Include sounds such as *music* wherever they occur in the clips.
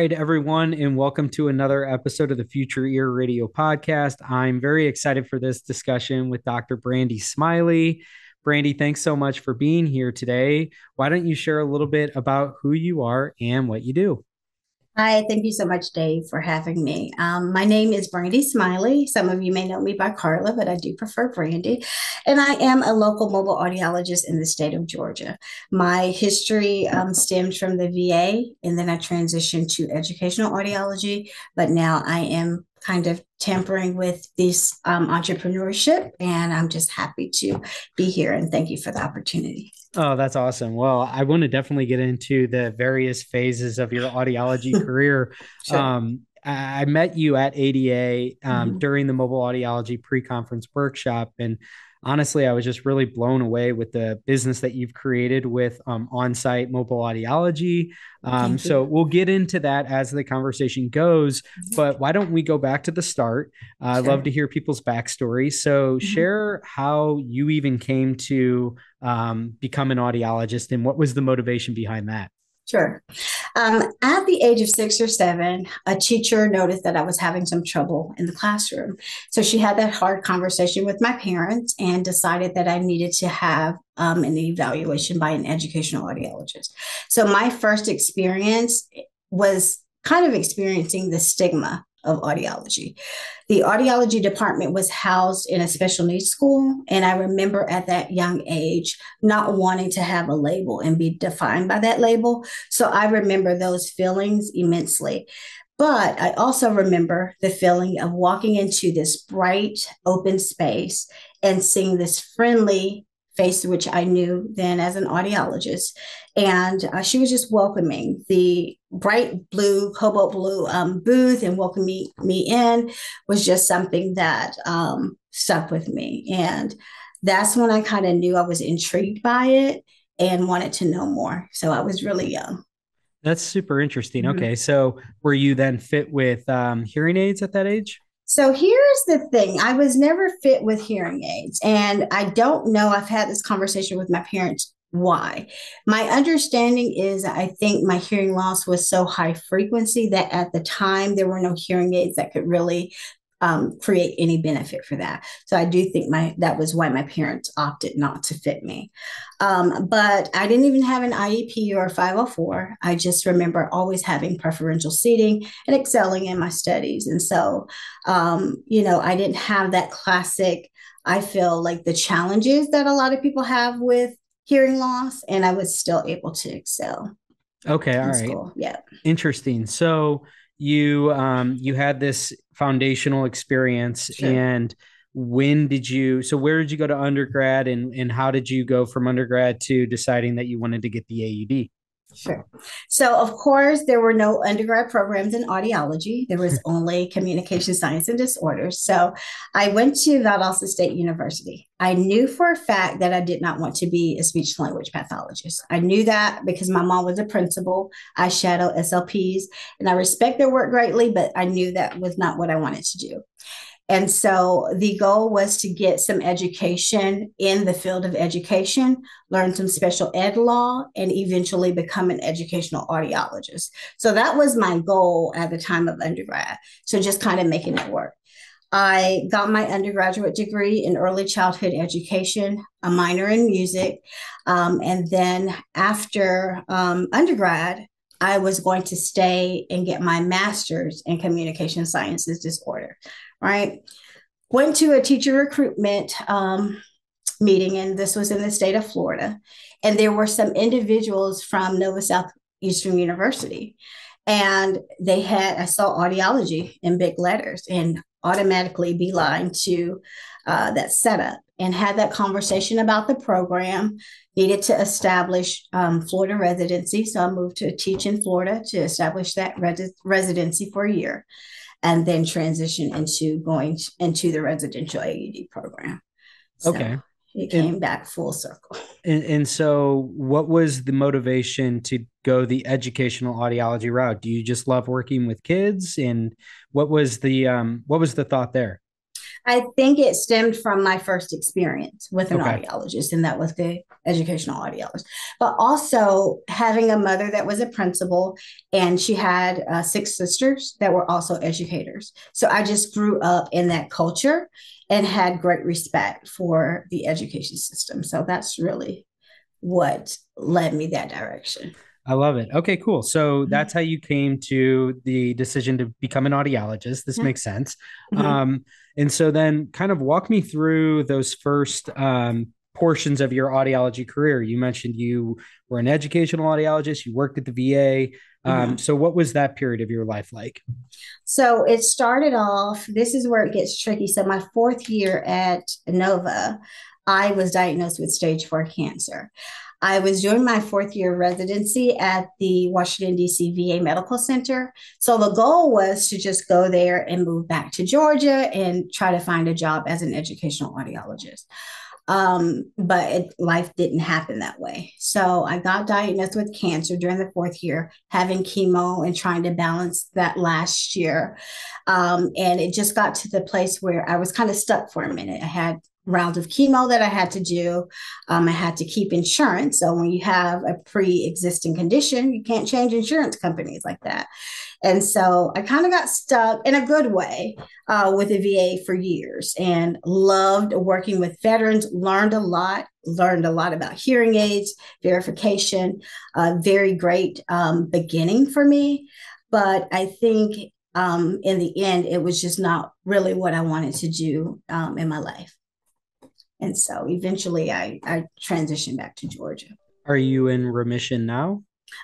right, everyone, and welcome to another episode of the Future Ear Radio podcast. I'm very excited for this discussion with Dr. Brandy Smiley. Brandy, thanks so much for being here today. Why don't you share a little bit about who you are and what you do? Hi, thank you so much, Dave, for having me. Um, my name is Brandy Smiley. Some of you may know me by Carla, but I do prefer Brandy. And I am a local mobile audiologist in the state of Georgia. My history um, stemmed from the VA, and then I transitioned to educational audiology, but now I am kind of tampering with this um, entrepreneurship. And I'm just happy to be here and thank you for the opportunity. Oh, that's awesome. Well, I want to definitely get into the various phases of your audiology *laughs* career. Sure. Um, I met you at ADA um, mm-hmm. during the mobile audiology pre conference workshop. And honestly, I was just really blown away with the business that you've created with um, on-site mobile audiology. Um, so we'll get into that as the conversation goes. Mm-hmm. But why don't we go back to the start? Uh, sure. I'd love to hear people's backstory. So mm-hmm. share how you even came to um, become an audiologist and what was the motivation behind that. Sure. Um, at the age of six or seven, a teacher noticed that I was having some trouble in the classroom. So she had that hard conversation with my parents and decided that I needed to have um, an evaluation by an educational audiologist. So my first experience was kind of experiencing the stigma of audiology. The audiology department was housed in a special needs school. And I remember at that young age not wanting to have a label and be defined by that label. So I remember those feelings immensely. But I also remember the feeling of walking into this bright, open space and seeing this friendly face, which I knew then as an audiologist. And uh, she was just welcoming the bright blue, cobalt blue um, booth and welcoming me, in was just something that um, stuck with me. And that's when I kind of knew I was intrigued by it and wanted to know more. So I was really young. That's super interesting. Mm-hmm. Okay. So were you then fit with um, hearing aids at that age? So here's the thing I was never fit with hearing aids. And I don't know, I've had this conversation with my parents why. My understanding is I think my hearing loss was so high frequency that at the time there were no hearing aids that could really um, create any benefit for that. So I do think my that was why my parents opted not to fit me. Um, but I didn't even have an IEP or 504. I just remember always having preferential seating and excelling in my studies. And so, um, you know, I didn't have that classic. I feel like the challenges that a lot of people have with hearing loss, and I was still able to excel. Okay, all right. School. Yeah. Interesting. So you um you had this foundational experience sure. and when did you so where did you go to undergrad and and how did you go from undergrad to deciding that you wanted to get the AuD? Sure. So, of course, there were no undergrad programs in audiology. There was *laughs* only communication science and disorders. So, I went to Valdosta State University. I knew for a fact that I did not want to be a speech language pathologist. I knew that because my mom was a principal. I shadow SLPs and I respect their work greatly, but I knew that was not what I wanted to do. And so the goal was to get some education in the field of education, learn some special ed law, and eventually become an educational audiologist. So that was my goal at the time of undergrad. So just kind of making it work. I got my undergraduate degree in early childhood education, a minor in music. Um, and then after um, undergrad, I was going to stay and get my master's in communication sciences disorder right? Went to a teacher recruitment um, meeting, and this was in the state of Florida. And there were some individuals from Nova Southeastern University. And they had, I saw audiology in big letters and automatically beeline to uh, that setup and had that conversation about the program. Needed to establish um, Florida residency. So I moved to teach in Florida to establish that res- residency for a year and then transition into going into the residential AuD program. So okay. It came and, back full circle. And, and so, what was the motivation to go the educational audiology route? Do you just love working with kids? And what was the um, what was the thought there? I think it stemmed from my first experience with an okay. audiologist, and that was the educational audiologist. But also having a mother that was a principal, and she had uh, six sisters that were also educators. So I just grew up in that culture and had great respect for the education system. So that's really what led me that direction. I love it. Okay, cool. So mm-hmm. that's how you came to the decision to become an audiologist. This yeah. makes sense. Mm-hmm. Um, and so then kind of walk me through those first um, portions of your audiology career. You mentioned you were an educational audiologist, you worked at the VA. Um, mm-hmm. So, what was that period of your life like? So, it started off, this is where it gets tricky. So, my fourth year at Nova, I was diagnosed with stage four cancer. I was doing my fourth year residency at the Washington, D.C. VA Medical Center. So the goal was to just go there and move back to Georgia and try to find a job as an educational audiologist. Um, but it, life didn't happen that way. So I got diagnosed with cancer during the fourth year, having chemo and trying to balance that last year. Um, and it just got to the place where I was kind of stuck for a minute. I had rounds of chemo that I had to do. Um, I had to keep insurance. So when you have a pre-existing condition, you can't change insurance companies like that. And so I kind of got stuck in a good way uh, with the VA for years and loved working with veterans, learned a lot, learned a lot about hearing aids, verification, very great um, beginning for me. But I think um, in the end, it was just not really what I wanted to do um, in my life. And so eventually I, I transitioned back to Georgia. Are you in remission now?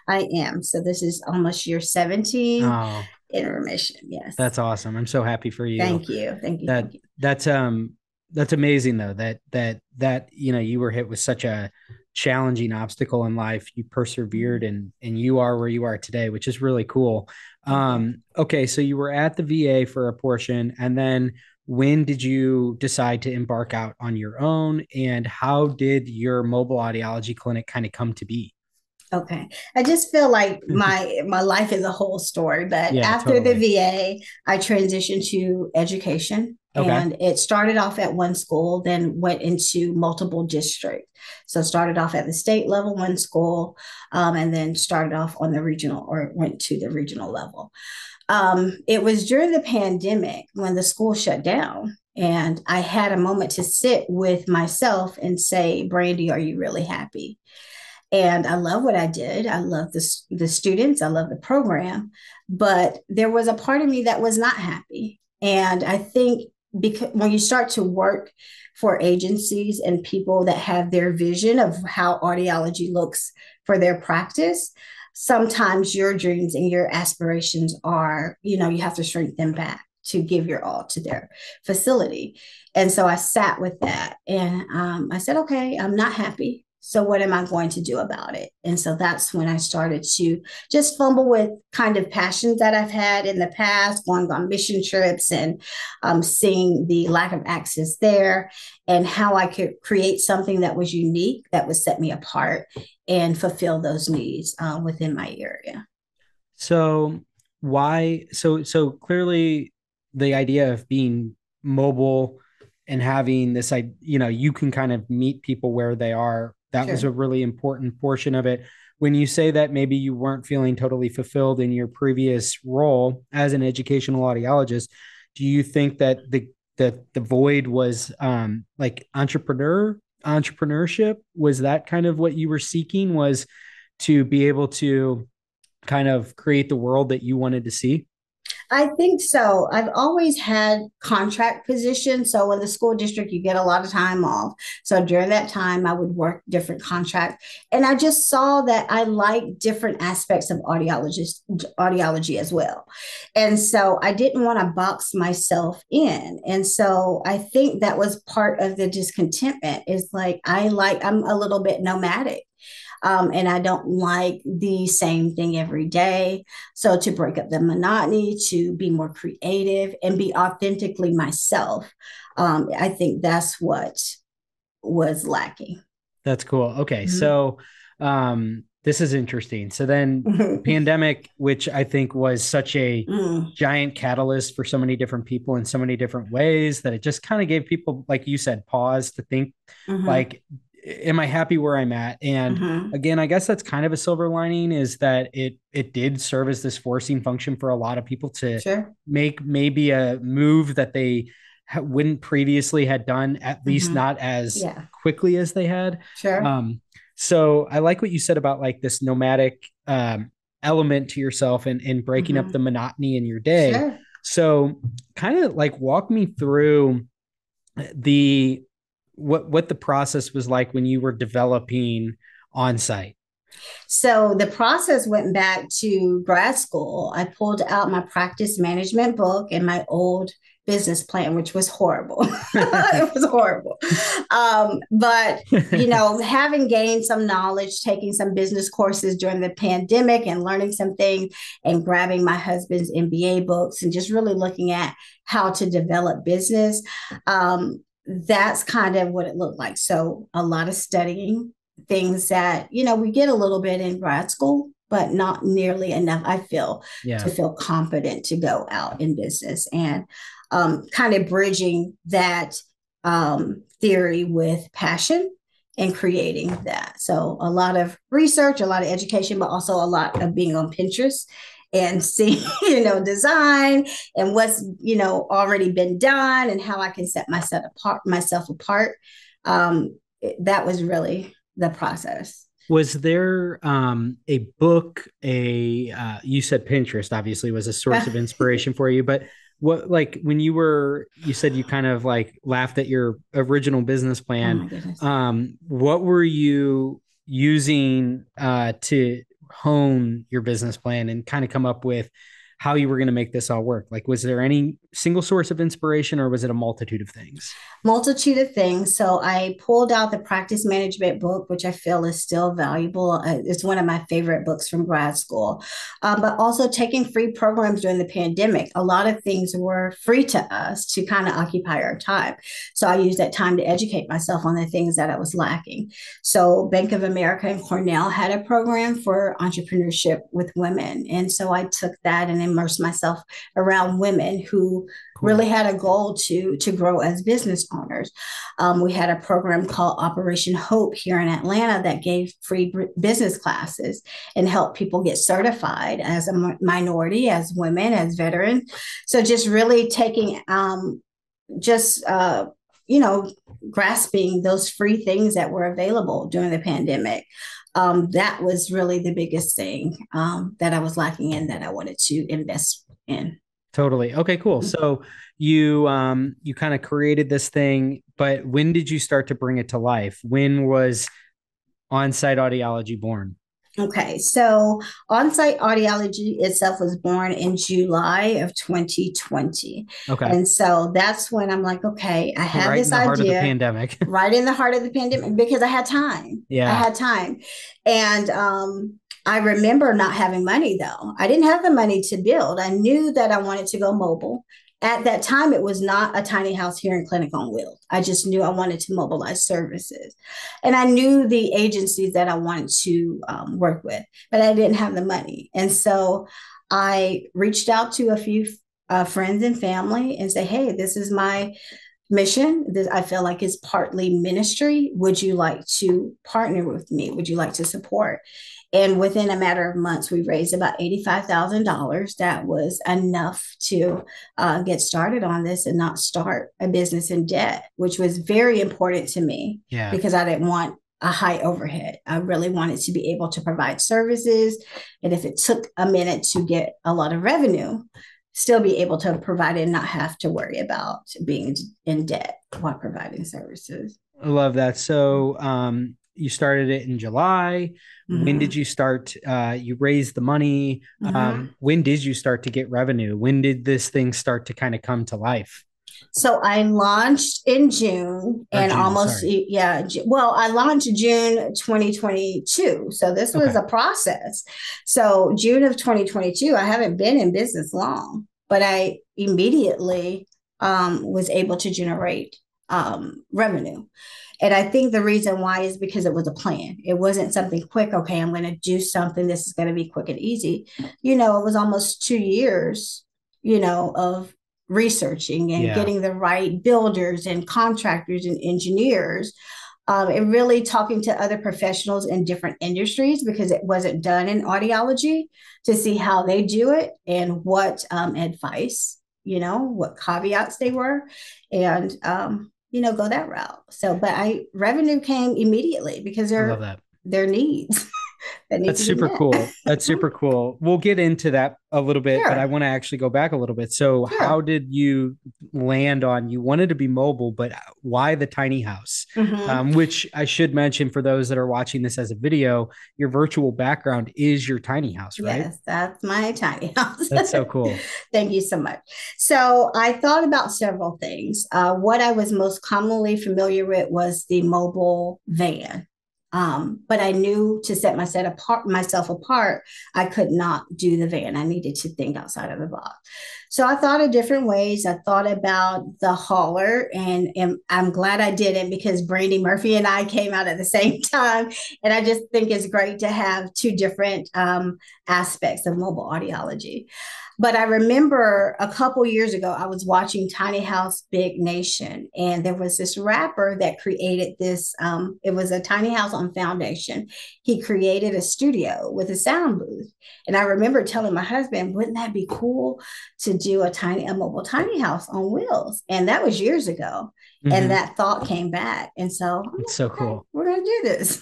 I am. So this is almost year 17 oh, in remission. Yes. That's awesome. I'm so happy for you. Thank you. Thank you. That thank you. that's um that's amazing though that that that you know you were hit with such a challenging obstacle in life you persevered and and you are where you are today which is really cool um okay so you were at the VA for a portion and then when did you decide to embark out on your own and how did your mobile audiology clinic kind of come to be okay i just feel like *laughs* my my life is a whole story but yeah, after totally. the va i transitioned to education okay. and it started off at one school then went into multiple districts so started off at the state level one school um, and then started off on the regional or went to the regional level um, it was during the pandemic when the school shut down. And I had a moment to sit with myself and say, Brandy, are you really happy? And I love what I did. I love the, the students, I love the program. But there was a part of me that was not happy. And I think because when you start to work for agencies and people that have their vision of how audiology looks for their practice, sometimes your dreams and your aspirations are, you know, you have to shrink them back to give your all to their facility. And so I sat with that and um, I said, okay, I'm not happy. So, what am I going to do about it? And so that's when I started to just fumble with kind of passions that I've had in the past, going on mission trips and um, seeing the lack of access there and how I could create something that was unique, that would set me apart and fulfill those needs uh, within my area. So, why? So, so clearly the idea of being mobile and having this, I, you know, you can kind of meet people where they are that sure. was a really important portion of it. When you say that maybe you weren't feeling totally fulfilled in your previous role as an educational audiologist, do you think that the that the void was um, like entrepreneur entrepreneurship? Was that kind of what you were seeking? Was to be able to kind of create the world that you wanted to see? I think so. I've always had contract positions. So in the school district, you get a lot of time off. So during that time, I would work different contracts. And I just saw that I like different aspects of audiologist audiology as well. And so I didn't want to box myself in. And so I think that was part of the discontentment is like I like I'm a little bit nomadic. Um, and I don't like the same thing every day. So to break up the monotony, to be more creative and be authentically myself, um, I think that's what was lacking. That's cool. Okay, mm-hmm. so um, this is interesting. So then pandemic, which I think was such a mm. giant catalyst for so many different people in so many different ways that it just kind of gave people, like you said, pause to think mm-hmm. like, am I happy where I'm at? And mm-hmm. again, I guess that's kind of a silver lining is that it it did serve as this forcing function for a lot of people to sure. make maybe a move that they wouldn't previously had done, at least mm-hmm. not as yeah. quickly as they had. Sure. Um, so I like what you said about like this nomadic um, element to yourself and, and breaking mm-hmm. up the monotony in your day. Sure. So kind of like walk me through the what what the process was like when you were developing on site. So the process went back to grad school. I pulled out my practice management book and my old business plan, which was horrible. *laughs* it was horrible. Um, but, you *laughs* know, having gained some knowledge, taking some business courses during the pandemic and learning some things and grabbing my husband's MBA books and just really looking at how to develop business. Um, that's kind of what it looked like. So a lot of studying things that, you know, we get a little bit in grad school, but not nearly enough, I feel, yeah. to feel confident to go out in business. And um, kind of bridging that um, theory with passion and creating that. So a lot of research, a lot of education, but also a lot of being on Pinterest and *laughs* see, you know, design and what's, you know, already been done and how I can set myself apart, myself apart. Um, that was really the process. Was there um, a book, a uh, you said Pinterest obviously was a source of *laughs* inspiration for you, but what like when you were you said you kind of like laughed at your original business plan oh um what were you using uh to hone your business plan and kind of come up with how you were going to make this all work. Like, was there any single source of inspiration or was it a multitude of things? Multitude of things. So I pulled out the practice management book, which I feel is still valuable. Uh, it's one of my favorite books from grad school, um, but also taking free programs during the pandemic. A lot of things were free to us to kind of occupy our time. So I used that time to educate myself on the things that I was lacking. So Bank of America and Cornell had a program for entrepreneurship with women. And so I took that and immersed myself around women who cool. really had a goal to to grow as business owners. Um, we had a program called Operation Hope here in Atlanta that gave free business classes and helped people get certified as a minority, as women, as veterans. So just really taking um, just uh, you know grasping those free things that were available during the pandemic um, that was really the biggest thing um, that I was lacking in that I wanted to invest in. Totally. Okay, cool. So you um you kind of created this thing, but when did you start to bring it to life? When was OnSite audiology born? Okay, so OnSite audiology itself was born in July of 2020. Okay, and so that's when I'm like, okay, I have right this idea. pandemic, *laughs* right in the heart of the pandemic, because I had time. Yeah, I had time, and um, I remember not having money though. I didn't have the money to build. I knew that I wanted to go mobile. At that time it was not a tiny house here in clinic on wheels i just knew i wanted to mobilize services. And i knew the agencies that i wanted to um, work with but i didn't have the money. And so i reached out to a few uh, friends and family and say hey this is my mission. I feel like is partly ministry. Would you like to partner with me? Would you like to support and within a matter of months, we raised about $85,000. That was enough to uh, get started on this and not start a business in debt, which was very important to me yeah. because I didn't want a high overhead. I really wanted to be able to provide services. And if it took a minute to get a lot of revenue, still be able to provide and not have to worry about being in debt while providing services. I love that. So, um, you started it in July. Mm-hmm. When did you start? Uh, you raised the money. Mm-hmm. Um, when did you start to get revenue? When did this thing start to kind of come to life? So I launched in June and June, almost sorry. yeah. Well, I launched June 2022. So this was okay. a process. So June of 2022, I haven't been in business long, but I immediately um, was able to generate um, revenue. And I think the reason why is because it was a plan. It wasn't something quick. Okay, I'm going to do something. This is going to be quick and easy. You know, it was almost two years, you know, of researching and yeah. getting the right builders and contractors and engineers. Um, and really talking to other professionals in different industries because it wasn't done in audiology to see how they do it and what um, advice, you know, what caveats they were. And um, you know, go that route. So, but I revenue came immediately because they're their needs. *laughs* that That's super cool. *laughs* That's super cool. We'll get into that a little bit, sure. but I want to actually go back a little bit. So, sure. how did you land on you wanted to be mobile, but why the tiny house? Mm-hmm. Um, which I should mention for those that are watching this as a video, your virtual background is your tiny house, right? Yes, that's my tiny *laughs* house. That's so cool. *laughs* Thank you so much. So, I thought about several things. Uh, what I was most commonly familiar with was the mobile van. Um, but I knew to set my set apart myself apart, I could not do the van. I needed to think outside of the box. So I thought of different ways. I thought about the hauler, and, and I'm glad I didn't because Brandy Murphy and I came out at the *laughs* same time. And I just think it's great to have two different um, aspects of mobile audiology. But I remember a couple years ago, I was watching Tiny House Big Nation, and there was this rapper that created this. Um, it was a tiny house on Foundation. He created a studio with a sound booth, and I remember telling my husband, "Wouldn't that be cool to do a tiny, a mobile tiny house on wheels?" And that was years ago, mm-hmm. and that thought came back, and so it's so cool. We're gonna do this.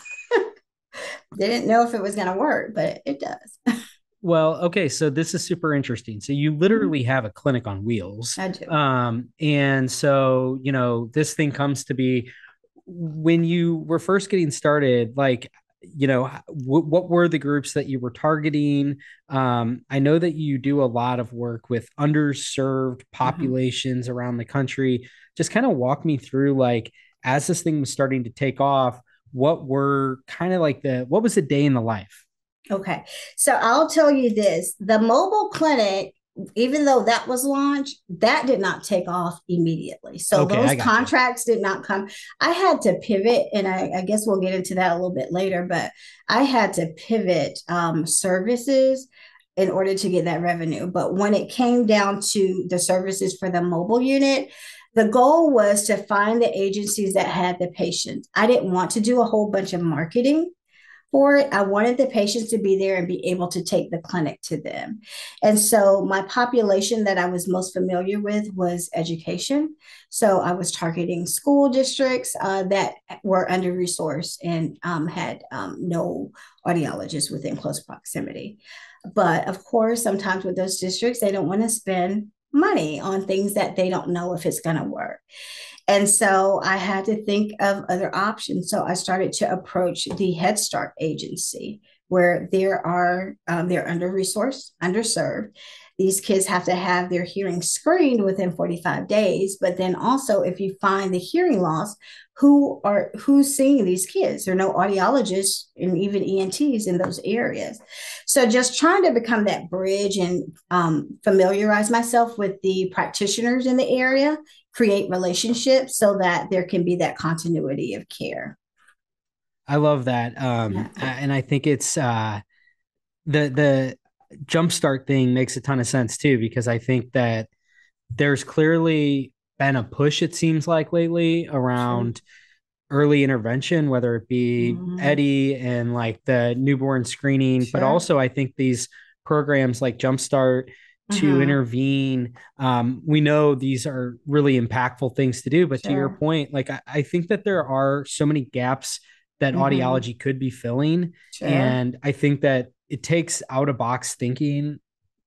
*laughs* Didn't know if it was gonna work, but it does. *laughs* Well, okay, so this is super interesting. So you literally mm-hmm. have a clinic on wheels. I do. Um, and so, you know, this thing comes to be when you were first getting started, like, you know, w- what were the groups that you were targeting? Um, I know that you do a lot of work with underserved mm-hmm. populations mm-hmm. around the country. Just kind of walk me through, like, as this thing was starting to take off, what were kind of like the, what was the day in the life? Okay. So I'll tell you this the mobile clinic, even though that was launched, that did not take off immediately. So okay, those contracts you. did not come. I had to pivot, and I, I, guess we'll get into that a little bit later, but I had to pivot um, services in order to get that revenue. But when it came down to the services for the mobile unit, the goal was to find the agencies that had the patients. I didn't want to do a whole bunch of marketing for it. I wanted the patients to be there and be able to take the clinic to them. And so my population that I was most familiar with was education. So I was targeting school districts uh, that were under resourced and um, had um, no audiologists within close proximity. But of course, sometimes with those districts, they don't want to spend money on things that they don't know if it's going to work. And so I had to think of other options. So I started to approach the Head Start agency where there are um, they're under resourced, underserved. These kids have to have their hearing screened within 45 days. But then also, if you find the hearing loss, who are who's seeing these kids? There are no audiologists and even ENTs in those areas. So just trying to become that bridge and um, familiarize myself with the practitioners in the area create relationships so that there can be that continuity of care. I love that. Um, yeah. and I think it's uh, the the jumpstart thing makes a ton of sense too, because I think that there's clearly been a push, it seems like lately around sure. early intervention, whether it be mm-hmm. EHDI and like the newborn screening, sure. but also I think these programs like Jumpstart to mm-hmm. intervene. Um, we know these are really impactful things to do, but sure. to your point, like I, I, think that there are so many gaps that mm-hmm. audiology could be filling. Sure. And I think that it takes out of box thinking,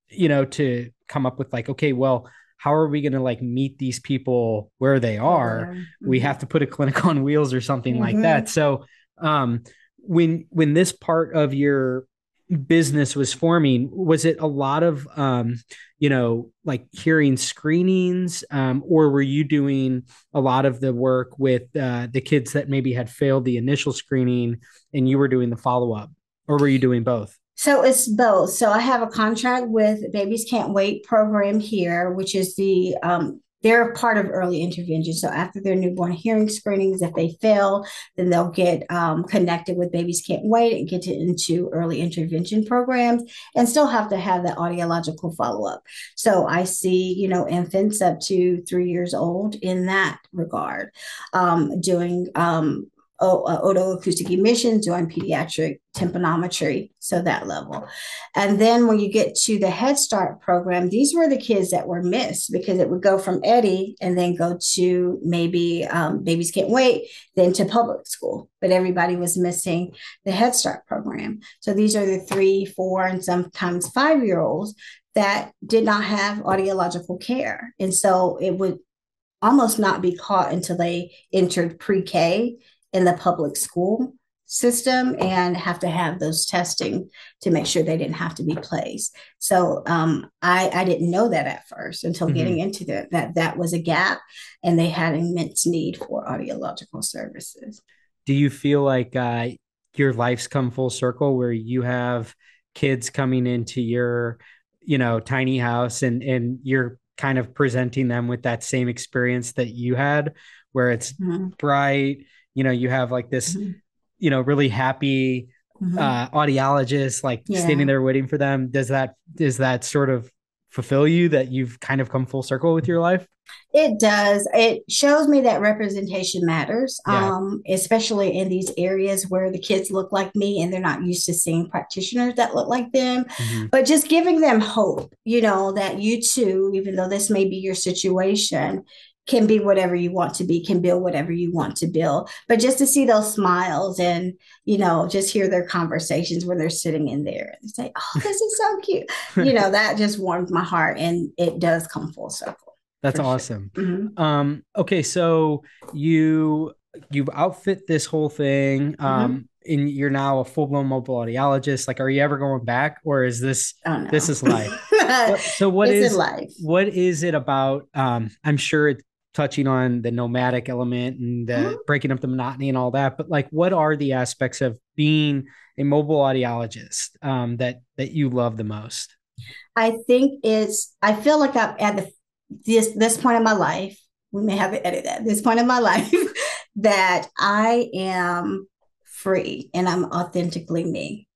you know, to come up with like, okay, well, how are we going to like meet these people where they are? Mm-hmm. We have to put a clinic on wheels or something like that. Mm-hmm. So, um, when when this part of your business was forming was it a lot of um you know like hearing screenings um or were you doing a lot of the work with uh, the kids that maybe had failed the initial screening and you were doing the follow-up? Or were you doing both? So it's both. So i have a contract with babies can't wait program here which is the um they're part of early intervention. So after their newborn hearing screenings, if they fail, then they'll get um, connected with Babies Can't Wait and get into early intervention programs and still have to have that audiological follow up. So I see, you know, infants up to three years old in that regard, um, doing um, otoacoustic emissions, doing pediatric tympanometry, so that level. And then when you get to the Head Start program, these were the kids that were missed because it would go from EHDI and then go to maybe um, Babies Can't Wait, then to public school. But everybody was missing the Head Start program. So these are the three, four, and sometimes five year olds that did not have audiological care. And so it would almost not be caught until they entered pre K in the public school system and have to have those testing to make sure they didn't have to be placed. So um, I, I didn't know that at first until mm-hmm. getting into that, that that was a gap and they had immense need for audiological services. Do you feel like uh, your life's come full circle where you have kids coming into your, you know, tiny house and, and you're kind of presenting them with that same experience that you had where it's mm-hmm. bright, you know you have like this mm-hmm. you know really happy mm-hmm. uh audiologist like yeah. standing there waiting for them does that does that sort of fulfill you that you've kind of come full circle with your life it does it shows me that representation matters yeah. um especially in these areas where the kids look like me and they're not used to seeing practitioners that look like them mm-hmm. but just giving them hope you know that you too even though this may be your situation can be whatever you want to be, can build whatever you want to build. But just to see those smiles and, you know, just hear their conversations when they're sitting in there and say, oh, *laughs* this is so cute. you know, that just warms my heart and it does come full circle. That's awesome. Sure. Mm-hmm. Um, okay, so you you've outfit this whole thing. Mm-hmm. Um, mm-hmm. and you're now a full-blown mobile audiologist. Like, are you ever going back or is this oh, no. this is life? *laughs* so what is life? What is it about? Um, I'm sure it touching on the nomadic element and the mm-hmm. breaking up the monotony and all that but like what are the aspects of being a mobile audiologist um, that that you love the most i think it's i feel like i'm at the, this this point in my life we may have to edit that this point in my *laughs* life that i am free and i'm authentically me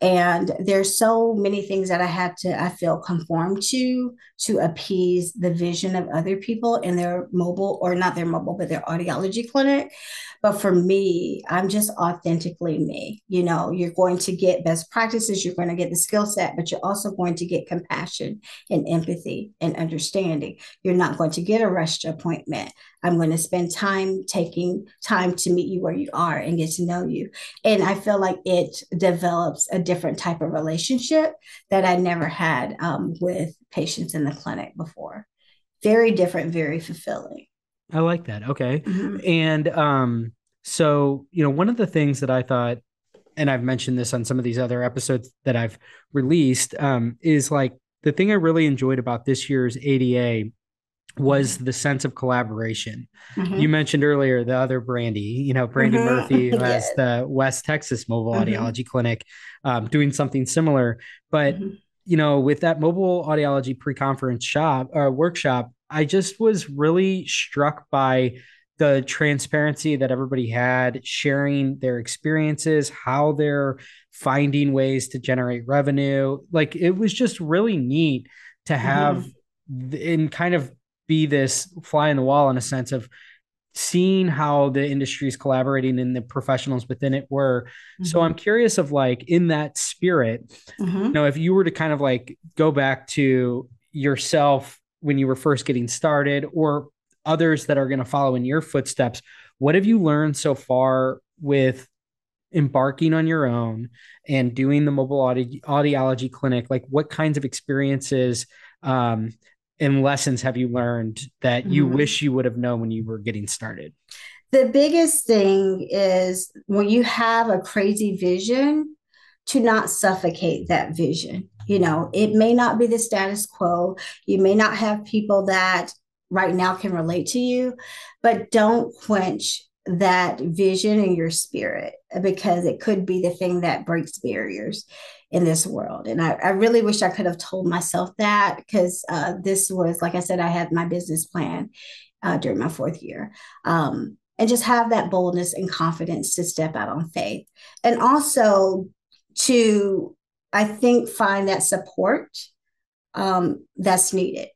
and there's so many things that i had to i feel conform to to appease the vision of other people in their mobile or not their mobile but their audiology clinic but for me i'm just authentically me you know you're going to get best practices you're going to get the skill set but you're also going to get compassion and empathy and understanding you're not going to get a rushed appointment I'm going to spend time taking time to meet you where you are and get to know you. And I feel like it develops a different type of relationship that I never had um, with patients in the clinic before. Very different, very fulfilling. I like that. Okay. Mm-hmm. And um, so, you know, one of the things that I thought, and I've mentioned this on some of these other episodes that I've released, um, is like the thing I really enjoyed about this year's ADA was mm-hmm. the sense of collaboration. Mm-hmm. You mentioned earlier the other Brandy, you know, Brandy mm-hmm. Murphy, who *laughs* has the West Texas Mobile mm-hmm. Audiology Clinic, um, doing something similar. But mm-hmm. you know, with that mobile audiology pre-conference shop uh, workshop, I just was really struck by the transparency that everybody had, sharing their experiences, how they're finding ways to generate revenue. Like it was just really neat to have mm-hmm. in kind of be this fly in the wall in a sense of seeing how the industry is collaborating and the professionals within it were. Mm-hmm. So I'm curious of like in that spirit, mm-hmm. you know, if you were to kind of like go back to yourself when you were first getting started or others that are going to follow in your footsteps, what have you learned so far with embarking on your own and doing the mobile audi- audiology clinic? Like what kinds of experiences um, and lessons have you learned that you mm-hmm. wish you would have known when you were getting started? The biggest thing is when you have a crazy vision, to not suffocate that vision. You know, it may not be the status quo. You may not have people that right now can relate to you, but don't quench that vision in your spirit because it could be the thing that breaks barriers in this world. And I, I really wish I could have told myself that because uh, this was, like I said, I had my business plan uh, during my fourth year. Um, and just have that boldness and confidence to step out on faith. And also to, I think, find that support um, that's needed.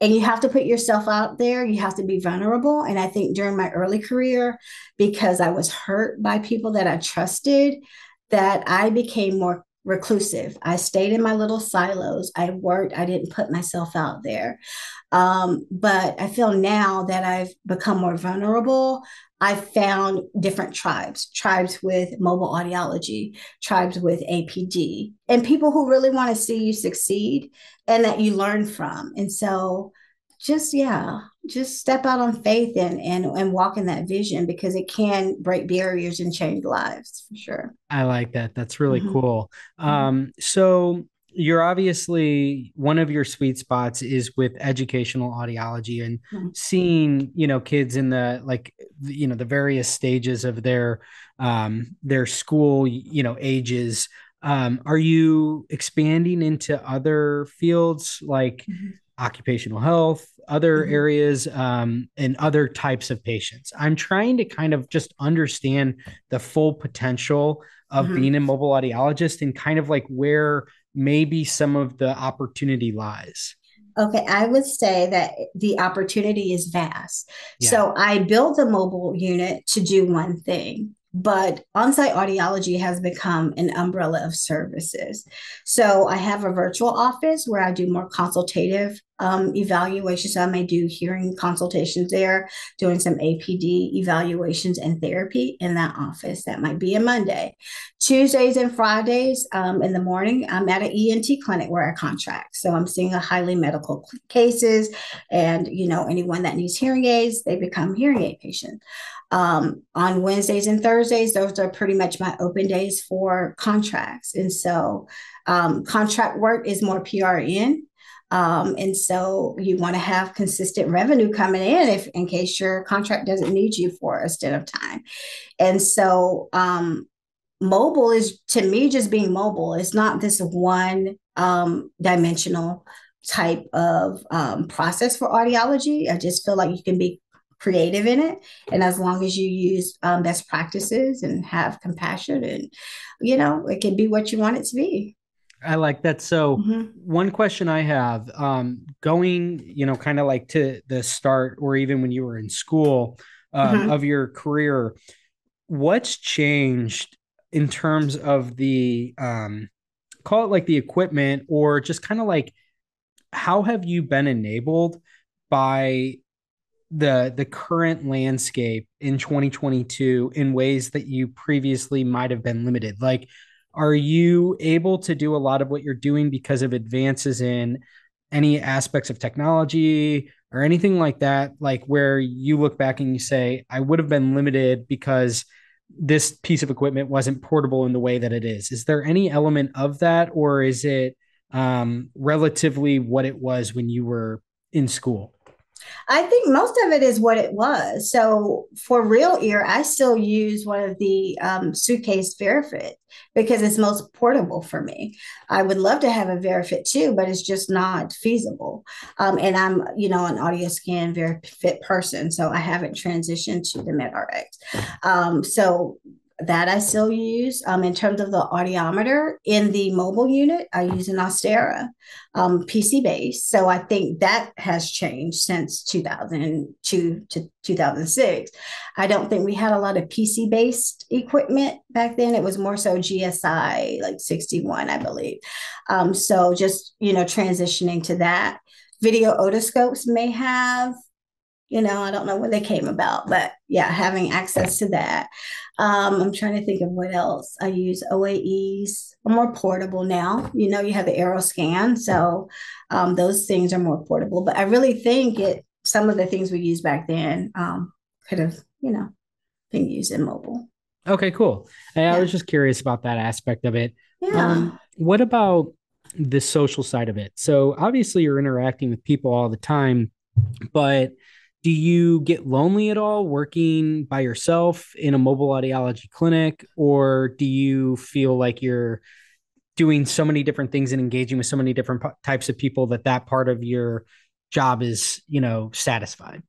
And you have to put yourself out there. You have to be vulnerable. And I think during my early career, because I was hurt by people that I trusted, that I became more reclusive. I stayed in my little silos. I worked. I didn't put myself out there. Um, but I feel now that I've become more vulnerable. I've found different tribes, tribes with mobile audiology, tribes with APD, and people who really want to see you succeed and that you learn from. And so just yeah just step out on faith and and and walk in that vision because it can break barriers and change lives for sure i like that that's really mm-hmm. cool mm-hmm. um so you're obviously one of your sweet spots is with educational audiology and mm-hmm. seeing you know kids in the like you know the various stages of their um their school you know ages um are you expanding into other fields like mm-hmm occupational health, other mm-hmm. areas, um, and other types of patients. I'm trying to kind of just understand the full potential of mm-hmm. being a mobile audiologist and kind of like where maybe some of the opportunity lies. Okay, I would say that the opportunity is vast. Yeah. So I built a mobile unit to do one thing but on-site audiology has become an umbrella of services so i have a virtual office where i do more consultative um, evaluations i may do hearing consultations there doing some apd evaluations and therapy in that office that might be a monday tuesdays and fridays um, in the morning i'm at an ent clinic where i contract so i'm seeing a highly medical cases and you know anyone that needs hearing aids they become hearing aid patient um, on Wednesdays and Thursdays, those are pretty much my open days for contracts. And so um, contract work is more PRN. Um, and so you want to have consistent revenue coming in if in case your contract doesn't need you for a stint of time. And so um, mobile is to me just being mobile. It's not this one um, dimensional type of um, process for audiology. I just feel like you can be creative in it and as long as you use um, best practices and have compassion and you know it can be what you want it to be i like that so mm-hmm. one question i have um, going you know kind of like to the start or even when you were in school um, mm-hmm. of your career what's changed in terms of the um, call it like the equipment or just kind of like how have you been enabled by the the current landscape in 2022 in ways that you previously might have been limited like are you able to do a lot of what you're doing because of advances in any aspects of technology or anything like that? Like where you look back and you say i would have been limited because this piece of equipment wasn't portable in the way that it is. Is there any element of that or is it um, relatively what it was when you were in school I think most of it is what it was. So for real ear, I still use one of the um, suitcase VeriFit because it's most portable for me. I would love to have a VeriFit too, but it's just not feasible. Um, and I'm, you know, an Audioscan VeriFit person, so I haven't transitioned to the MedRx. Um, so that I still use. Um, in terms of the audiometer in the mobile unit, I use an Astera um, PC base. So I think that has changed since 2002 to 2006. I don't think we had a lot of PC based equipment back then. It was more so GSI, like 61, I believe. Um, so just, you know, transitioning to that. Video otoscopes may have you know i don't know when they came about but yeah having access to that. Um, i'm trying to think of what else. I use oaes are more portable now. You know you have the Eroscan so um, those things are more portable but i really think it some of the things we used back then um, could have you know been used in mobile. Okay cool. Yeah. i was just curious about that aspect of it. Yeah. Um, what about the social side of it? So obviously you're interacting with people all the time but do you get lonely at all working by yourself in a mobile audiology clinic? Or do you feel like you're doing so many different things and engaging with so many different p- types of people that that part of your job is you know satisfied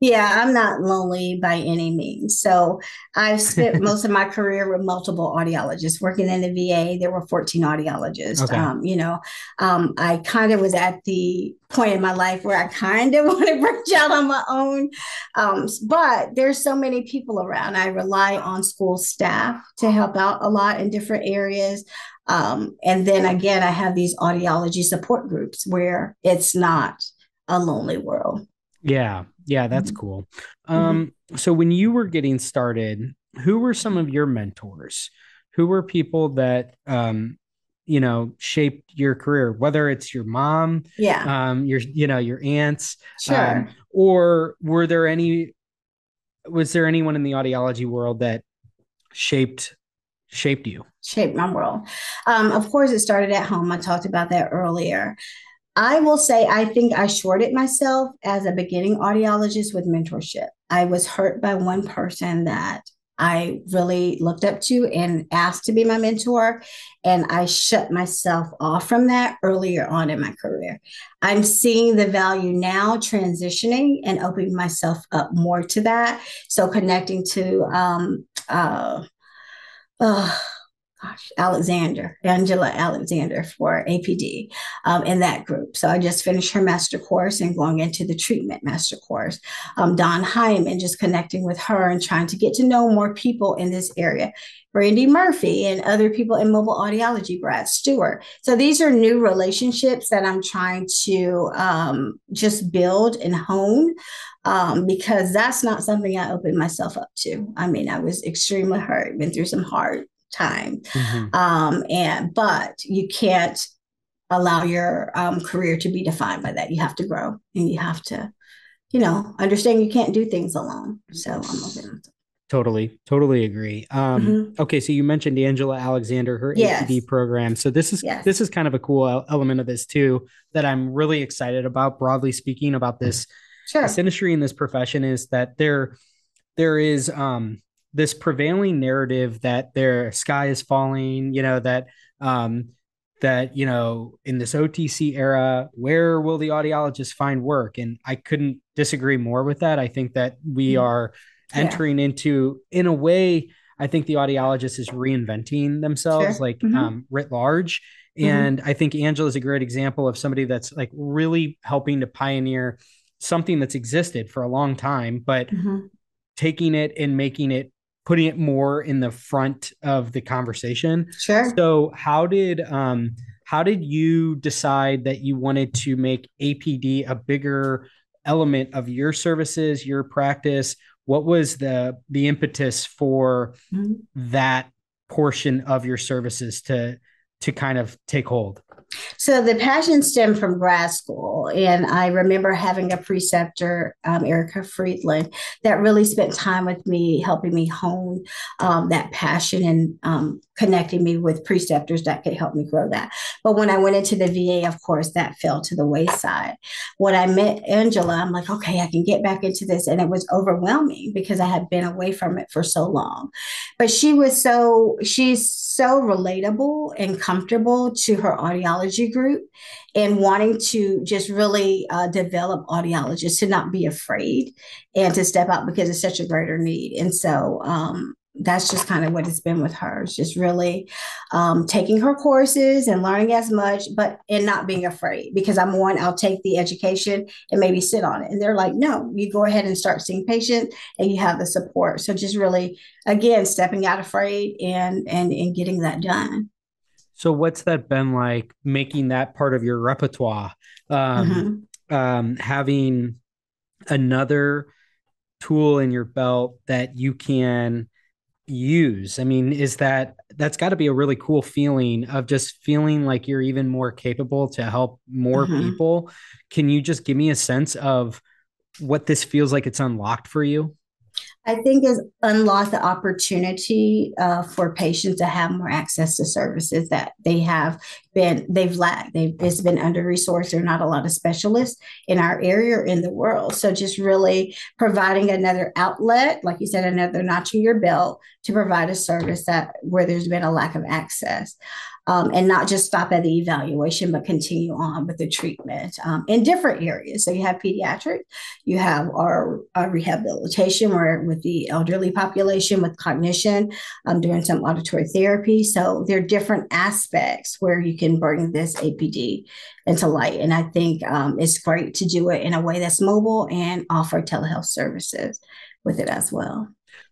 yeah, I'm not lonely by any means. So I've spent *laughs* most of my career with multiple audiologists. Working in the VA, there were 14 audiologists. Okay. Um, you know, um, I kind of was at the point in my life where I kind of *laughs* want to branch out on my own. Um, but there's so many people around. I rely on school staff to help out a lot in different areas. Um, and then again, I have these audiology support groups where it's not a lonely world. Yeah, yeah, that's cool. Um, mm-hmm. so when you were getting started, who were some of your mentors? Who were people that um, you know, shaped your career, whether it's your mom, yeah, um, your you know, your aunts, sure. Um, or were there any was there anyone in the audiology world that shaped shaped you? Shaped my world. Um, of course, it started at home. I talked about that earlier. I will say, I think I shorted myself as a beginning audiologist with mentorship. I was hurt by one person that I really looked up to and asked to be my mentor. And I shut myself off from that earlier on in my career. I'm seeing the value now transitioning and opening myself up more to that. So connecting to um, uh, uh, gosh, Alexander, Angela Alexander for APD um, in that group. So I just finished her master course and going into the treatment master course. Um, Don Hyman, just connecting with her and trying to get to know more people in this area. Brandy Murphy and other people in mobile audiology, Brad Stewart. So these are new relationships that I'm trying to um, just build and hone um, because that's not something I opened myself up to. I mean, I was extremely hurt, been through some hard time. Mm-hmm. Um, and but you can't allow your um, career to be defined by that. You have to grow and you have to, you know, understand you can't do things alone. So I'm open. Totally, totally agree. Um, mm-hmm. Okay, so you mentioned Angela Alexander, her yes. APD program. So this is yes. this is kind of a cool element of this too that I'm really excited about. Broadly speaking, about this, sure. this industry and this profession is that there there is um, this prevailing narrative that their sky is falling, you know, that um that, you know, in this OTC era, where will the audiologist find work? And I couldn't disagree more with that. I think that we mm-hmm. are entering yeah. into in a way I think the audiologist is reinventing themselves sure. like mm-hmm. um, writ large. Mm-hmm. And. I think Angela is a great example of somebody that's like really helping to pioneer something that's existed for a long time, but mm-hmm. taking it and making it putting it more in the front of the conversation. Sure. So how did um how did you decide that you wanted to make APD a bigger element of your services, your practice? What was the the impetus for mm-hmm. that portion of your services to to kind of take hold? So the passion stemmed from grad school. And I remember having a preceptor, um, Erica Friedland, that really spent time with me, helping me hone um, that passion and um, connecting me with preceptors that could help me grow that. But when I went into the VA, of course, that fell to the wayside. When I met Angela, I'm like, okay, I can get back into this. And it was overwhelming because I had been away from it for so long. But she was so, she's so relatable and comfortable to her audiology group and wanting to just really uh, develop audiologists to not be afraid and to step out because it's such a greater need. And so um, that's just kind of what it's been with her. It's just really um, taking her courses and learning as much, but and not being afraid because I'm one, I'll take the education and maybe sit on it. And they're like, no, you go ahead and start seeing patients and you have the support. So just really, again, stepping out afraid and and and getting that done. So what's that been like making that part of your repertoire? Um, mm-hmm. um, having another tool in your belt that you can use? I mean, is that that's got to be a really cool feeling of just feeling like you're even more capable to help more mm-hmm. people. Can you just give me a sense of what this feels like it's unlocked for you? I think has unlocked the opportunity uh, for patients to have more access to services that they have been they've lacked. They've it's been under resourced. There are not a lot of specialists in our area or in the world. So just really providing another outlet, like you said, another notch in your belt to provide a service that where there's been a lack of access um, and not just stop at the evaluation, but continue on with the treatment um, in different areas. So you have pediatric, you have our, our rehabilitation, where with the elderly population with cognition, um, doing some auditory therapy. So there are different aspects where you can bring this APD into light. And I think um, it's great to do it in a way that's mobile and offer telehealth services with it as well.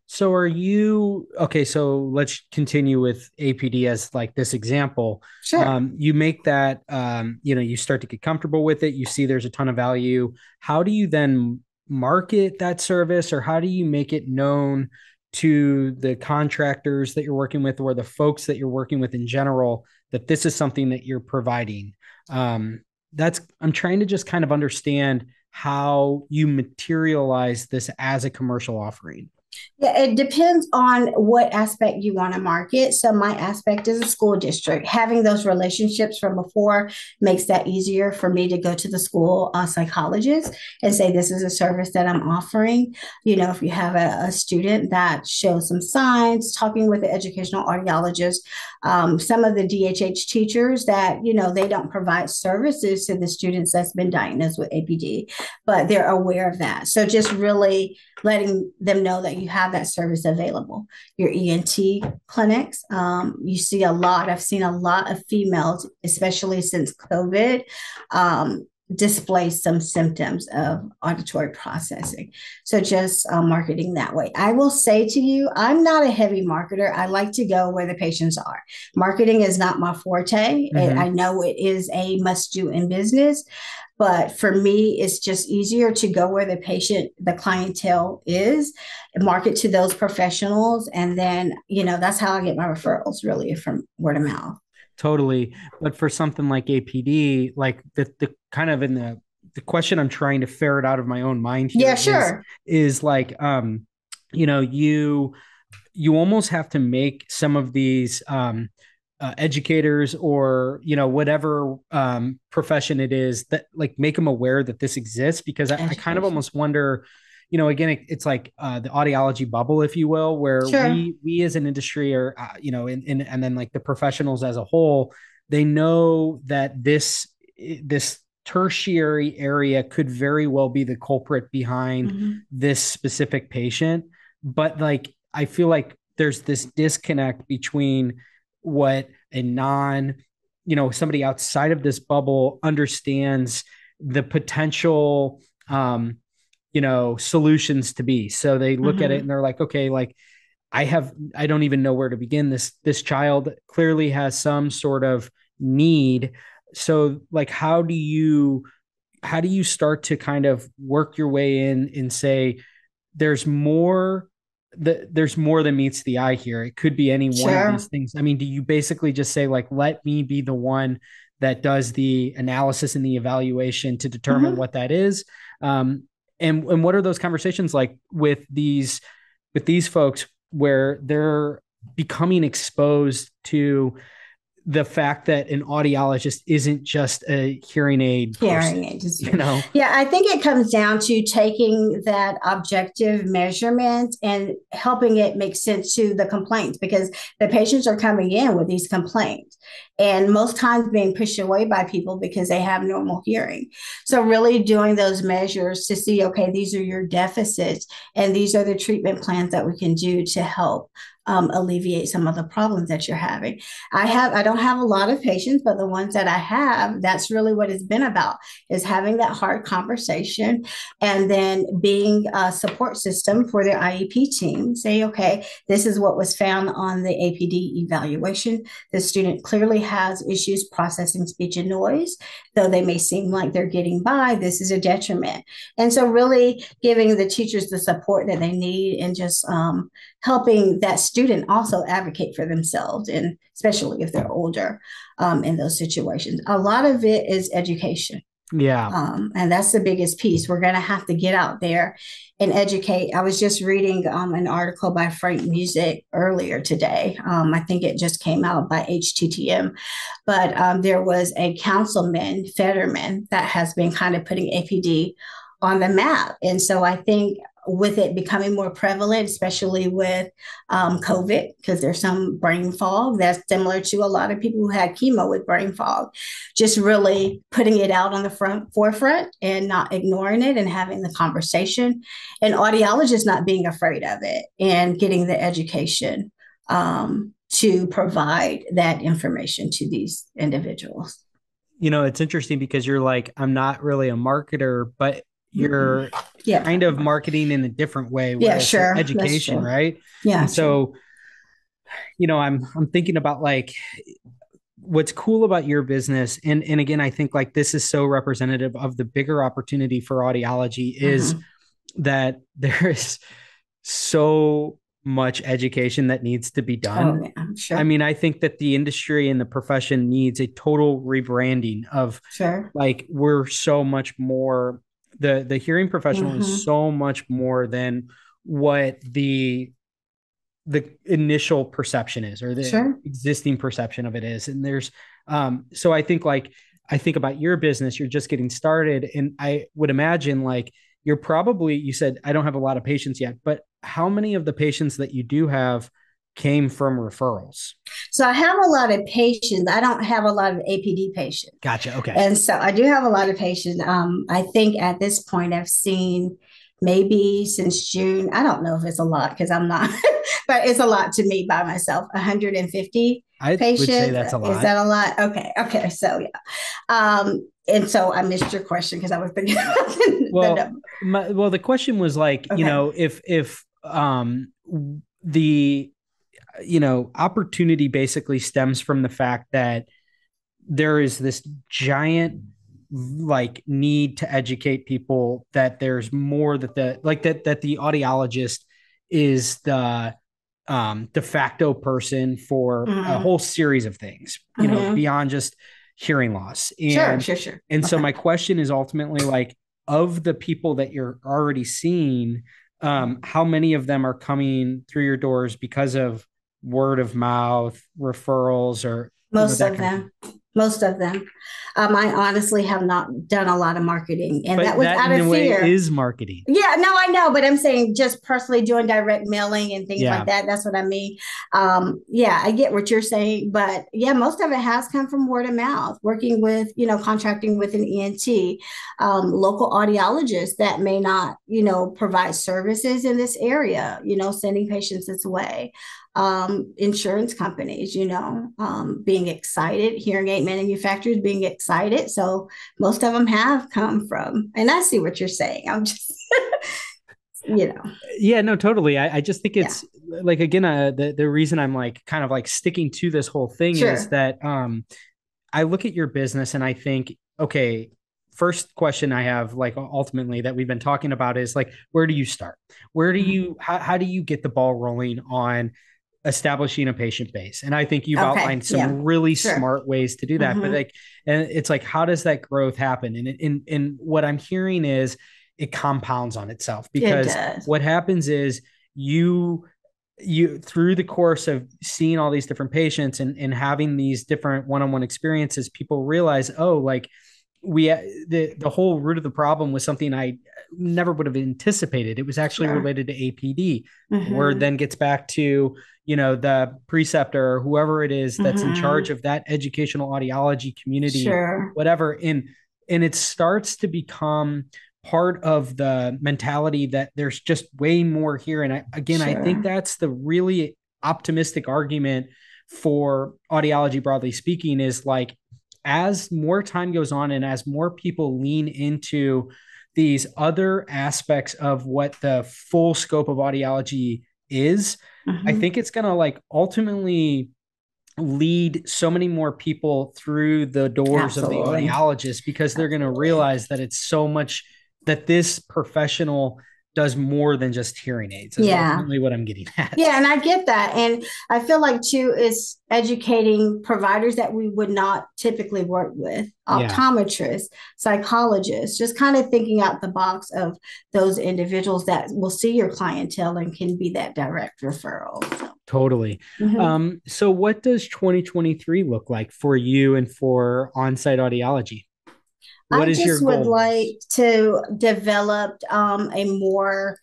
So are you okay? So let's continue with APD as like this example. Sure. Um, you make that, um, you know, you start to get comfortable with it. You see there's a ton of value. How do you then market that service, or how do you make it known to the contractors that you're working with, or the folks that you're working with in general, that this is something that you're providing? Um, that's I'm trying to just kind of understand how you materialize this as a commercial offering. Yeah, it depends on what aspect you want to market. So, my aspect is a school district. Having those relationships from before makes that easier for me to go to the school uh, psychologist and say, This is a service that I'm offering. You know, if you have a, a student that shows some signs, talking with the educational audiologist, um, some of the DHH teachers that, you know, they don't provide services to the students that's been diagnosed with APD, but they're aware of that. So, just really letting them know that you have that service available. Your ENT clinics, um, you see a lot, I've seen a lot of females, especially since COVID, um, display some symptoms of auditory processing. So just uh, marketing that way. I will say to you, I'm not a heavy marketer. I like to go where the patients are. Marketing is not my forte. Mm-hmm. I know it is a must do in business, but for me, it's just easier to go where the patient, the clientele is, market to those professionals. And then, you know, that's how I get my referrals really from word of mouth. Totally. But for something like APD, like the, the kind of in the, the question I'm trying to ferret out of my own mind here yeah, sure. is, is like, um, you know, you, you almost have to make some of these, um, uh, educators or you know whatever um, profession it is that like make them aware that this exists because I, I kind of almost wonder you know again it, it's like uh, the audiology bubble if you will where sure. we we as an industry or uh, you know in, in, and then like the professionals as a whole they know that this this tertiary area could very well be the culprit behind mm-hmm. this specific patient but like i feel like there's this disconnect between what a non, you know, somebody outside of this bubble understands the potential um, you know, solutions to be. So they look mm-hmm. at it mm-hmm. and they're like, okay, like I have I don't even know where to begin. This this child clearly has some sort of need. So like how do you how do you start to kind of work your way in and say there's more the, there's more than meets the eye here. It could be any sure. one of these things. I mean, do you basically just say like, let me be the one that does the analysis and the evaluation to determine mm-hmm. what that is? Um, and and what are those conversations like with these with these folks where they're becoming exposed to the fact that an audiologist isn't just a hearing aid hearing aid you know? Yeah i think it comes down to taking that objective measurement and helping it make sense to the complaints because the patients are coming in with these complaints and most times being pushed away by people because they have normal hearing. So really doing those measures to see okay these are your deficits and these are the treatment plans that we can do to help um, alleviate some of the problems that you're having. I have, I don't have a lot of patients, but the ones that I have, that's really what it's been about is having that hard conversation and then being a support system for their IEP team. Say, okay, this is what was found on the APD evaluation. The student clearly has issues processing speech and noise, though they may seem like they're getting by. This is a detriment. And so, really giving the teachers the support that they need and just um, helping that student also advocate for themselves, and especially if they're older um, in those situations. A lot of it is education. Yeah. Um, and that's the biggest piece. We're going to have to get out there and educate. I was just reading um, an article by Frank Musiek earlier today. Um, I think it just came out by HHTM, but um, there was a councilman, Fetterman, that has been kind of putting APD on the map. And so I think with it becoming more prevalent, especially with um, COVID, because there's some brain fog that's similar to a lot of people who had chemo with brain fog. Just really putting it out on the front forefront and not ignoring it and having the conversation, and audiologists not being afraid of it and getting the education um, to provide that information to these individuals. You know, it's interesting because you're like, I'm not really a marketer, but you're yeah. kind of marketing in a different way. Yeah, sure. Education, right? Yeah. And so, you know, I'm I'm thinking about like what's cool about your business, and and again, I think like this is so representative of the bigger opportunity for audiology is mm-hmm. that *laughs* there is so much education that needs to be done. Oh, yeah, sure. I mean, I think that the industry and the profession needs a total rebranding of sure. like we're so much more the the hearing professional mm-hmm. is so much more than what the the initial perception is or the sure. existing perception of it is and there's um so i think like i think about your business you're just getting started and i would imagine like you're probably you said i don't have a lot of patients yet but how many of the patients that you do have came from referrals? So I have a lot of patients. I don't have a lot of APD patients. Gotcha. Okay. And so I do have a lot of patients. Um, I think at this point I've seen maybe since June. I don't know if it's a lot because I'm not, *laughs* but it's a lot to me by myself. 150 I patients. Would say that's a lot. Is that a lot? Okay. Okay. So yeah. Um, and so I missed your question because I was thinking. *laughs* well, the my, well, the question was like, okay. you know, if if um the you know, opportunity basically stems from the fact that there is this giant like need to educate people that there's more that the like that that the audiologist is the um de facto person for mm-hmm. a whole series of things you mm-hmm. know beyond just hearing loss and sure sure sure and okay. so my question is ultimately like of the people that you're already seeing um how many of them are coming through your doors because of word of mouth referrals or most you know, of them of most of them um, I honestly have not done a lot of marketing, and but that was that out of fear. Is marketing? Yeah, no, I know, but I'm saying just personally doing direct mailing and things yeah. like that. That's what I mean. Um, yeah, I get what you're saying, but yeah, most of it has come from word of mouth. Working with, you know, contracting with an ENT, um, local audiologists that may not, you know, provide services in this area. You know, sending patients this way um, insurance companies, you know, um, being excited, hearing aid manufacturers being excited. So most of them have come from, and I see what you're saying. I'm just, *laughs* you know. Yeah, no, totally. I, I just think it's yeah. like, again, uh, the, the reason I'm like kind of like sticking to this whole thing sure. is that um, I look at your business and I think, okay, first question I have, like ultimately that we've been talking about is like, where do you start? Where do mm-hmm. you, how, how do you get the ball rolling on establishing a patient base and i think you've okay. outlined some yeah. really sure. smart ways to do that mm-hmm. but like and it's like how does that growth happen and in and what i'm hearing is it compounds on itself because it what happens is you you through the course of seeing all these different patients and, and having these different one-on-one experiences people realize oh like we the the whole root of the problem was something I never would have anticipated. It was actually sure. related to APD. Mm-hmm. Word then gets back to you know the preceptor or whoever it is that's mm-hmm. in charge of that educational audiology community, sure. whatever. And and it starts to become part of the mentality that there's just way more here. And I, again, sure. I think that's the really optimistic argument for audiology broadly speaking is like as more time goes on and as more people lean into these other aspects of what the full scope of audiology is, mm-hmm. I think it's going to like ultimately lead so many more people through the doors Absolutely. of the audiologist because they're going to realize that it's so much that this professional does more than just hearing aids. Yeah. what I'm getting at. Yeah, and I get that. And I feel like too is educating providers that we would not typically work with, Yeah. optometrists, psychologists, just kind of thinking out the box of those individuals that will see your clientele and can be that direct referral. So, Totally. mhm. Um, so what does 2023 look like for you and for on-site audiology? What I is just your would like to develop um, a more,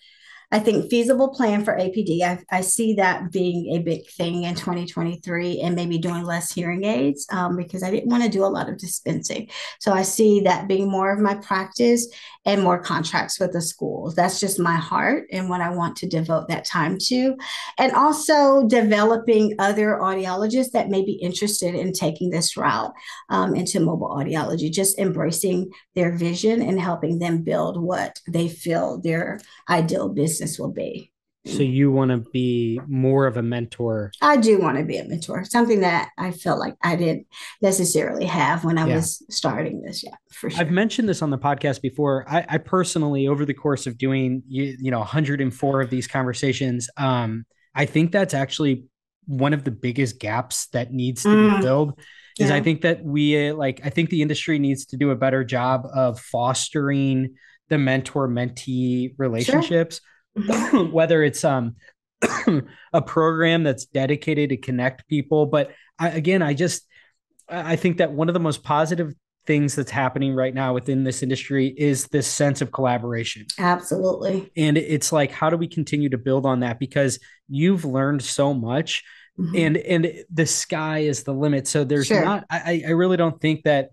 I think, feasible plan for APD. I, I see that being a big thing in 2023 and maybe doing less hearing aids um, because I didn't want to do a lot of dispensing. So I see that being more of my practice and more contracts with the schools. That's just my heart and what I want to devote that time to. And also developing other audiologists that may be interested in taking this route um, into mobile audiology, just embracing their vision and helping them build what they feel their ideal business will be. So you want to be more of a mentor. I do want to be a mentor, something that I felt like I didn't necessarily have when I Yeah. was starting this. Yeah, for sure. I've mentioned this on the podcast before. I, I personally, over the course of doing you, you know 104 of these conversations, um, I think that's actually one of the biggest gaps that needs to Mm. be filled. Is I think that we uh, like I think the industry needs to do a better job of fostering the mentor mentee relationships, Mhm. *coughs* whether it's um *coughs* a program that's dedicated to connect people. But I, again, I just I think that one of the most positive things that's happening right now within this industry is this sense of collaboration. Absolutely. And it's like, how do we continue to build on that? Because you've learned so much Mhm. and and the sky is the limit. So there's Sure. not I, I really don't think that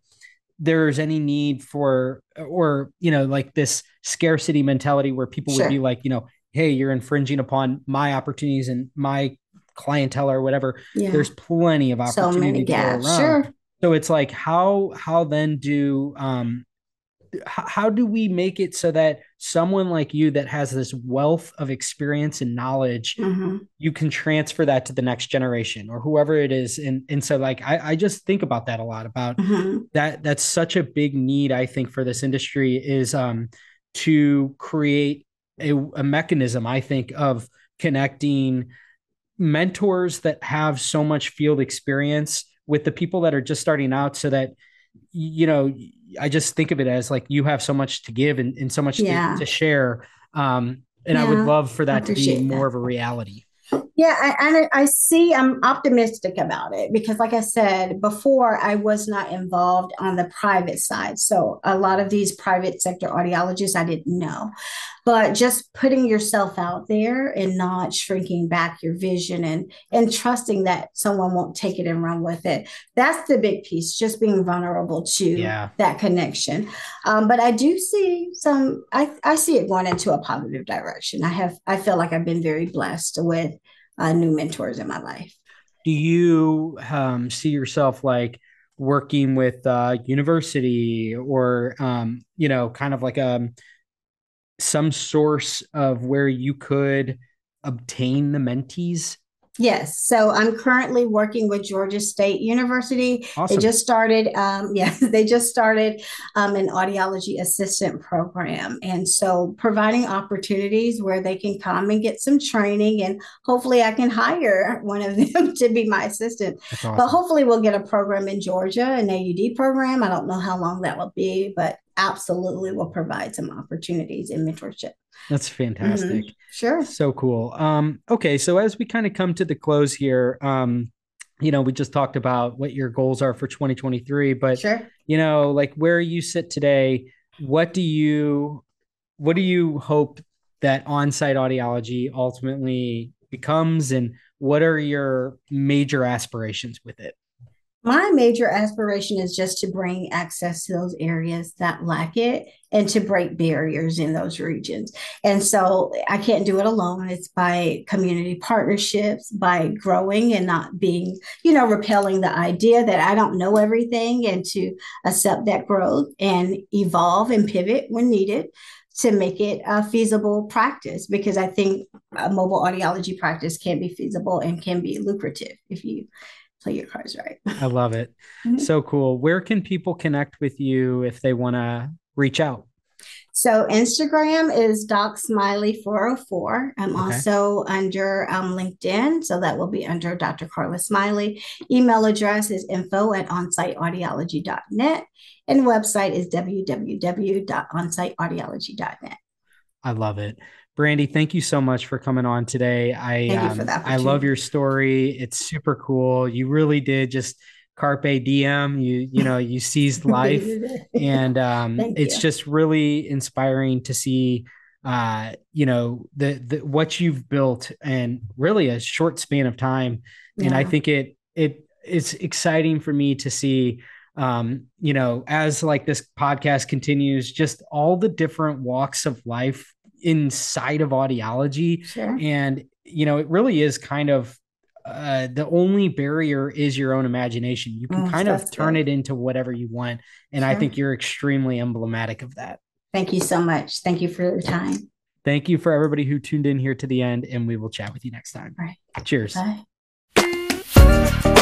there's any need for or you know like this scarcity mentality where people would be like, you know, hey, you're infringing upon my opportunities and my clientele or whatever. yeah. There's plenty of so opportunity many to go around. Sure. So it's like how how then do um how do we make it so that someone like you that has this wealth of experience and knowledge Mhm. you can transfer that to the next generation or whoever it is and and so like I, I just think about that a lot about Mhm. that that's such a big need i think for this industry is um to create a, a mechanism i think of connecting mentors that have so much field experience with the people that are just starting out so that you know i just think of it as like you have so much to give and, and so much Yeah. to, to share um and i would love for that to be more that. of a reality Yeah, I, and I I see. I'm optimistic about it because, like I said before, I was not involved on the private side. So a lot of these private sector audiologists I didn't know, but just putting yourself out there and not shrinking back your vision and and trusting that someone won't take it and run with it. That's the big piece. Just being vulnerable to Yeah. that connection. Um, but I do see some. I I see it going into a positive direction. I have. I feel like I've been very blessed with uh, new mentors in my life. do you um, see yourself like working with uh, university or um, you know kind of like um some source of where you could obtain the mentees Yes. So I'm currently working with Georgia State University. awesome They just started, um, *laughs* yes, they just started um, an audiology assistant program. And so providing opportunities where they can come and get some training, and hopefully I can hire *laughs* one of them to be my assistant. That's But hopefully we'll get a program in Georgia, an AuD program. I don't know how long that will be, but absolutely will provide some opportunities in mentorship. That's fantastic. Sure. So cool. Um, okay, so as we kind of come to the close here, um, you know, we just talked about what your goals are for 2023, but Sure. you know, like where you sit today, what do you what do you hope that on-site audiology ultimately becomes and what are your major aspirations with it? My major aspiration is just to bring access to those areas that lack it and to break barriers in those regions. And so I can't do it alone. It's by community partnerships, by growing and not being, you know, repelling the idea that I don't know everything and to accept that growth and evolve and pivot when needed to make it a feasible practice because I think a mobile audiology practice can be feasible and can be lucrative if you play your cards right. I love it. *laughs* Mhm. So cool. Where can people connect with you if they want to reach out? So Instagram is Doc Smiley 404. I'm okay. also under um, LinkedIn, so that will be under Dr. Carla Smiley. Email address is info at onsiteaudiology.net, and website is www.onsiteaudiology.net. I love it. Brandy, thank you so much for coming on today. I um, I love your story. It's super cool. You really did just carpe diem you you know you seized *laughs* life and um, it's you. just really inspiring to see uh, you know the, the what you've built and really a short span of time yeah. and i think it it it's exciting for me to see um, you know as like this podcast continues just all the different walks of life inside of audiology sure. and you know it really is kind of uh, the only barrier is your own imagination. You can oh, kind of turn good. it into whatever you want. And sure. I think you're extremely emblematic of that. Thank you so much. Thank you for your time. Thank you for everybody who tuned in here to the end, and we will chat with you next time. All right. Cheers. Bye.